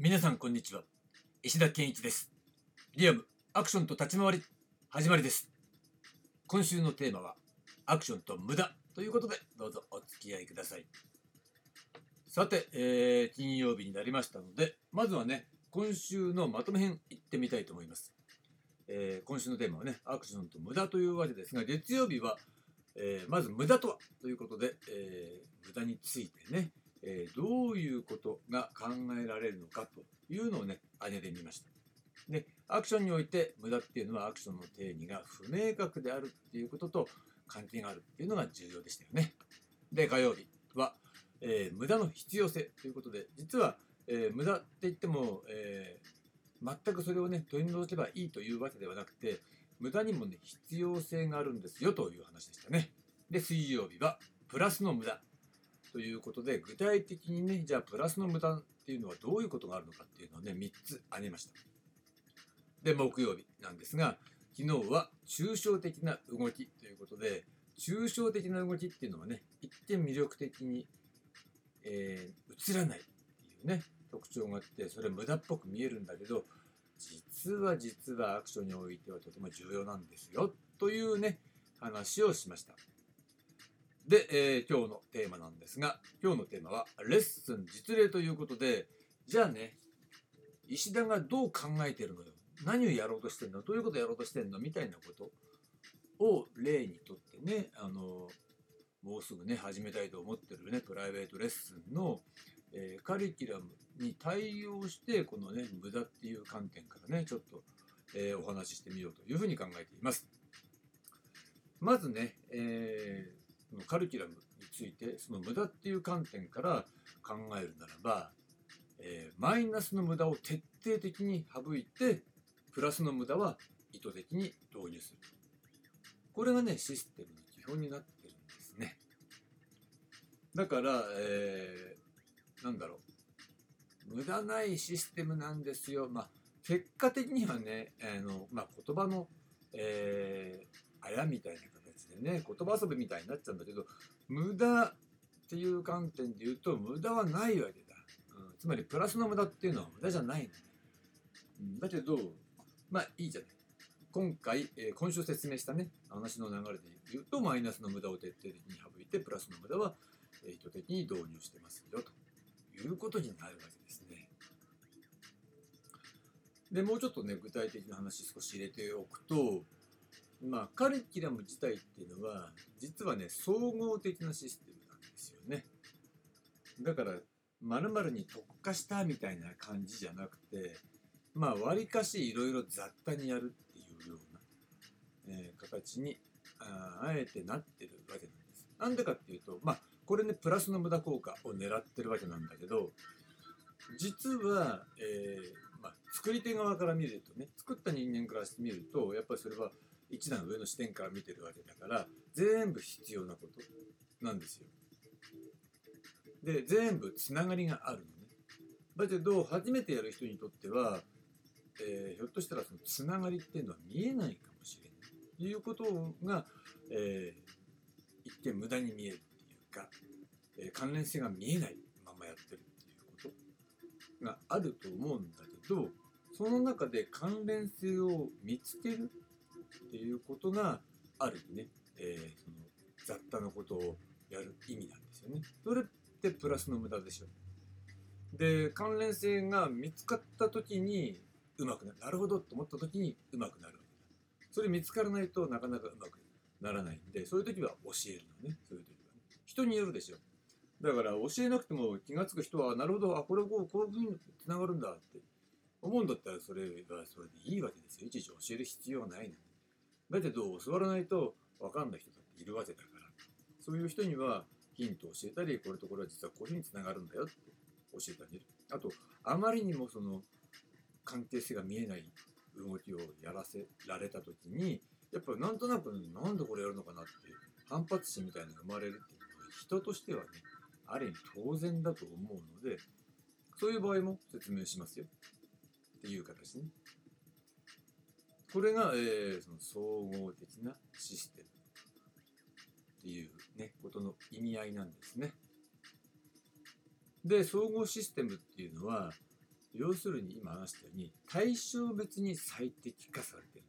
皆さんこんにちは。石田健一です。リアムアクションと立ち回り始まりです。今週のテーマはアクションと無駄ということでどうぞお付き合いください。さて、えー、金曜日になりましたのでまずはね今週のまとめ編いってみたいと思います、えー、今週のテーマはねアクションと無駄というわけですが月曜日は、えー、まず無駄とはということで、え無駄についてねえー、どういうことが考えられるのかというのをね、挙げてみました。で、アクションにおいて無駄っていうのはアクションの定義が不明確であるっていうことと関係があるっていうのが重要でしたよね。で、火曜日は、えー、無駄の必要性ということで、実は、えー、無駄って言っても、えー、全くそれをね、取り除けばいいというわけではなくて、無駄にもね、必要性があるんですよという話でしたね。で、水曜日は、プラスの無駄。ということで、具体的にね、じゃあプラスの無駄っていうのはどういうことがあるのかっていうのをね、3つ挙げました。で、木曜日なんですが、昨日は抽象的な動きということで、抽象的な動きっていうのはね、一見魅力的に、えー、映らないっていうね、特徴があって、それ無駄っぽく見えるんだけど、実は実はアクションにおいてはとても重要なんですよというね、話をしました。で、えー、今日のテーマなんですが、今日のテーマはレッスン実例ということで、じゃあね、石田がどう考えてるのよ。何をやろうとしてんのどういうことやろうとしてんのみたいなことを例にとってね、あの、もうすぐね、始めたいと思ってるね、プライベートレッスンの、えー、カリキュラムに対応して、このね、無駄っていう観点からね、ちょっと、えー、お話ししてみようというふうに考えています。まずね、えーカルキュラムについてその無駄っていう観点から考えるならば、えー、マイナスの無駄を徹底的に省いてプラスの無駄は意図的に導入する。これがねシステムの基本になってるんですね。だから、えー、なんだろう。無駄ないシステムなんですよ。まあ結果的にはね、あのまあ、言葉の、えー、あやみたいなね、言葉遊びみたいになっちゃうんだけど、無駄っていう観点で言うと、無駄はないわけだ。うん、つまり、プラスの無駄っていうのは無駄じゃないね。うん、だけど、まあいいじゃない。今回、えー、今週説明したね、話の流れで言うと、マイナスの無駄を徹底的に省いて、プラスの無駄は、えー、意図的に導入してますよ、ということになるわけですね。で、もうちょっとね、具体的な話少し入れておくと、まあ、カリキュラム自体っていうのは、実はね、総合的なシステムなんですよね。だから、〇〇に特化したみたいな感じじゃなくて、まあ、わりかしいろいろ雑多にやるっていうような、えー、形にあ、あえてなってるわけなんです。なんでかっていうと、まあ、これね、プラスの無駄効果を狙ってるわけなんだけど、実は、えー、まあ、作り手側から見るとね、作った人間からしてみると、やっぱりそれは、一段上の視点から見てるわけだから全部必要なことなんですよ。で全部つながりがあるのね。だけど初めてやる人にとっては、えー、ひょっとしたらそのつながりっていうのは見えないかもしれないということが、えー、一見無駄に見えるっていうか、えー、関連性が見えないままやってるっていうことがあると思うんだけどその中で関連性を見つけるっていうことがある意味ね、えー、その雑多なことをやる意味なんですよね。それってプラスの無駄でしょ。で関連性が見つかった時にうまくなるなるほどと思った時にうまくなるわけだ。それ見つからないとなかなかうまくならないんでそういう時は教えるのねそういう時は、ね、人によるでしょ。だから教えなくても気が付く人はなるほどあこれこうこういうふうにつながるんだって思うんだったらそれはそれでいいわけですよ。いちいち教える必要はないの。だけど教わらないと分かんない人だっているわけだから。そういう人にはヒントを教えたりこれとこれは実はこういうふうにつながるんだよって教えてあげる。あとあまりにもその関係性が見えない動きをやらせられた時にやっぱなんとなくなんでこれやるのかなって反発心みたいなのが生まれるっていうのは人としてはねある意味当然だと思うのでそういう場合も説明しますよ。っていう形ね。これが、えー、その総合的なシステムっていうね、ことの意味合いなんですね。で、総合システムっていうのは、要するに今話したように対象別に最適化されてる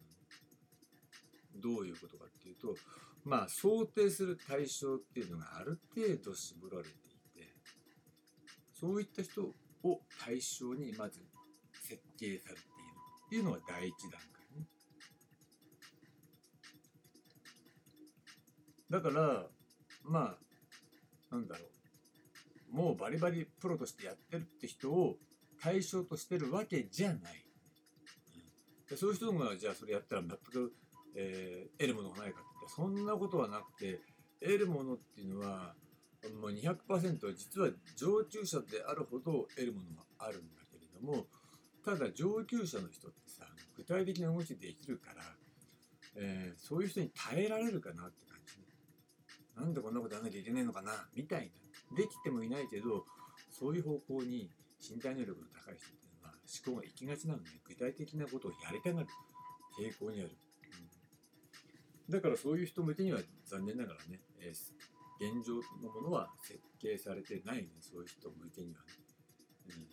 どういうことかっていうとまあ想定する対象っていうのがある程度絞られていてそういった人を対象にまず設計されているっていうのが第一段階だからまあなんだろう。もうバリバリプロとしてやってるって人を対象としてるわけじゃない、でそういう人がじゃあそれやったら全く、えー、得るものがないかって。そんなことはなくて得るものっていうのはもう200%実は上級者であるほど得るものがあるんだけれどもただ上級者の人ってさ具体的な動きできるから、えー、そういう人に耐えられるかなってなんでこんなことやらなきゃいけないのかな？みたいな。できてもいないけどそういう方向に身体能力の高い人っていうのは思考が行きがちなので具体的なことをやりたがる。傾向にある、うん、だからそういう人向けには残念ながらね、えー、現状のものは設計されてないね。そういう人向けにはね、うん、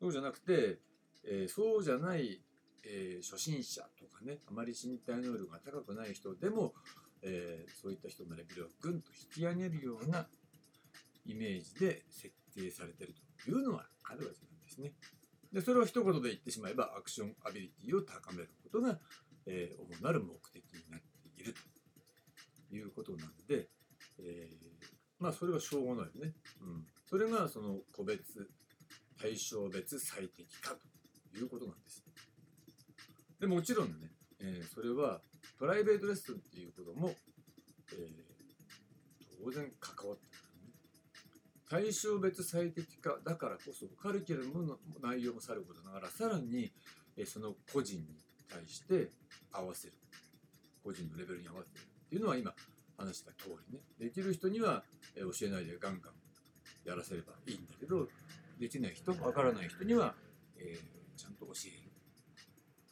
そうじゃなくて、えー、そうじゃないえー、初心者とかねあまり身体能力が高くない人でも、えー、そういった人のレベルをぐんと引き上げるようなイメージで設定されてるというのはあるわけなんですね。でそれを一言で言ってしまえばアクションアビリティを高めることが、えー、主なる目的になっているということなので、え、まあそれはしょうがないよね。うん、それがその個別対象別最適化ということなんです。でもちろんね、えー、それはプライベートレッスンっていうことも、えー、当然関わってくる。対象別最適化だからこそカリキュラムの内容もさることながらさらにえその個人に対して合わせる。個人のレベルに合わせるっていうのは今話した通りね。できる人にはえ教えないでガンガンやらせればいいんだけどできない人わからない人には、えー、ちゃんと教える。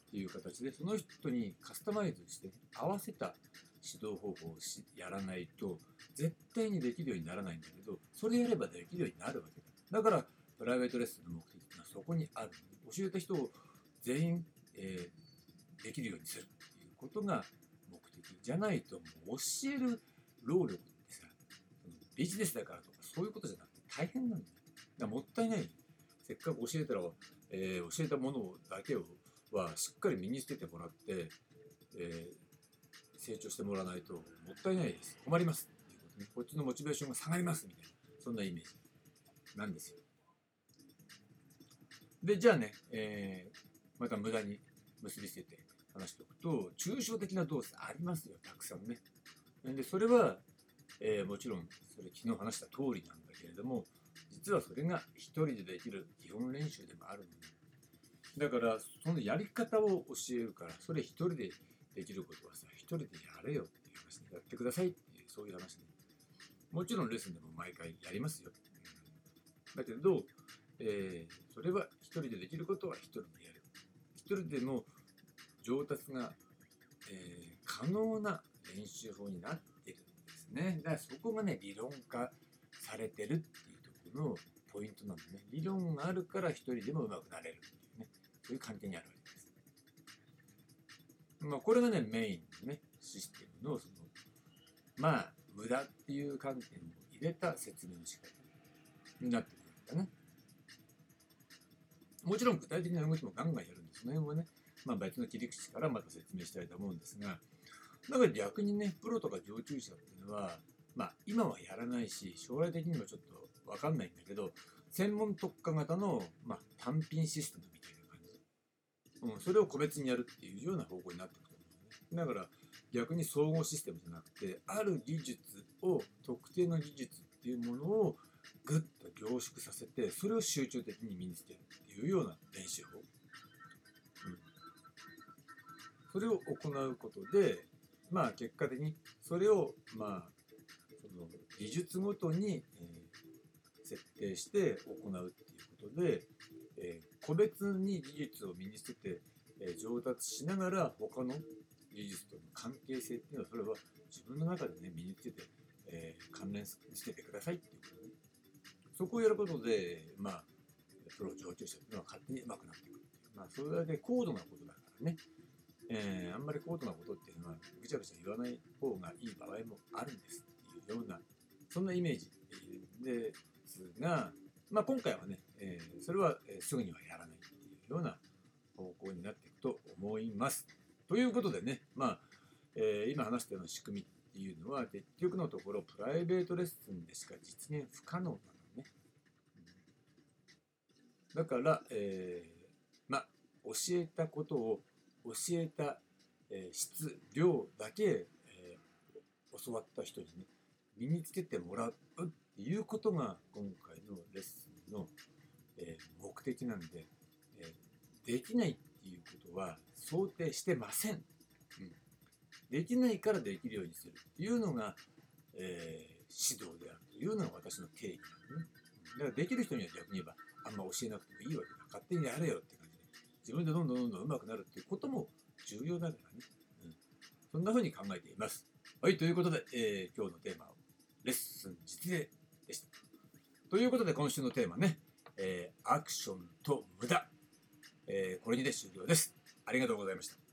っていう形でその人にカスタマイズして合わせた指導方法をしやらないと絶対にできるようにならないんだけどそれやればできるようになるわけだ。だからプライベートレッスンの目的っていうのはそこにある。教えた人を全員、えー、できるようにするっていうことが目的じゃないともう教える労力ってさビジネスだからとかそういうことじゃなくて大変なんだよ。だもったいない。せっかく教えたら、えー、教えたものだけをはしっかり身につけてもらって、えー成長してもらわないともったいないです。困ります。っていうことね。こっちのモチベーションが下がりますみたいな、そんなイメージなんですよ。で、じゃあね、えー、また無駄に結びつけて話しておくと、抽象的な動作ありますよ、たくさんね。で、それは、えー、もちろん、それ昨日話した通りなんだけれども、実はそれが一人でできる基本練習でもあるので、だから、そのやり方を教えるから、それ一人でできることはさ、一人でやれよっていう話でやってくださいっていう、そういう話で、もちろんレッスンでも毎回やりますよ。うんだけど、えー、それは一人でできることは一人でやる。一人でも上達が、えー、可能な練習法になってるんですね。だからそこがね、理論化されてるっていうところのポイントなんでね。理論があるから一人でも上手くなれるっていう、関係にあるわけです。まあ、これがね、メインのね、システムの、その、まあ、無駄っていう観点を入れた説明の仕方になってくるんだね。もちろん具体的な動きもガンガンやるんで。その辺はね、まあ別の切り口からまた説明したいと思うんですが、だから逆にね、プロとか上級者っていうのは、まあ今はやらないし、将来的にもちょっとわかんないんだけど、専門特化型の、まあ、単品システムみたいなうん、それを個別にやるっていうような方向になってくと思うね。だから逆に総合システムじゃなくて、ある技術を、特定の技術っていうものをぐっと凝縮させて、それを集中的に身につけるっていうような練習法。うん、それを行うことで、まあ結果的にそれを、まあ、その技術ごとに、えー、設定して行うっていうことで、えー、個別に技術を身につけて、え、上達しながら他の技術との関係性っていうのはそれは自分の中でね身につけて、えー、関連つけてくださいっていうことね。そこをやることでまあ、プロ上級者っていうのは勝手に上手くなっていくっていう。まあそれだけ高度なことだからね、えー、あんまり高度なことっていうのはぐちゃぐちゃ言わない方がいい場合もあるんですっていうようなそんなイメージですが、まあ、今回はね、えー、それはすぐにはやらないっていうような方向になっていくと思います。ということでね、まあえー、今話したような仕組みっていうのは結局のところプライベートレッスンでしか実現不可能なのね。だから、えー、まあ教えたことを教えた、え、質量だけ、えー、教わった人にね身につけてもらうっていうことが今回のレッスンの、え、目的なんで、え、できないっていうことは想定してません、うん、できないからできるようにするっていうのが、えー、指導であるというのが私の定義なのね。だからできる人には逆に言えばあんま教えなくてもいいわけだ。勝手にやれよって感じで。自分でどんどんどんどん上手くなるっていうことも重要だからね、うん、そんな風に考えています。はいということで、えー、今日のテーマはレッスン実例でした。ということで今週のテーマね、えー、アクションと無駄、えー、これにて終了です。ありがとうございました。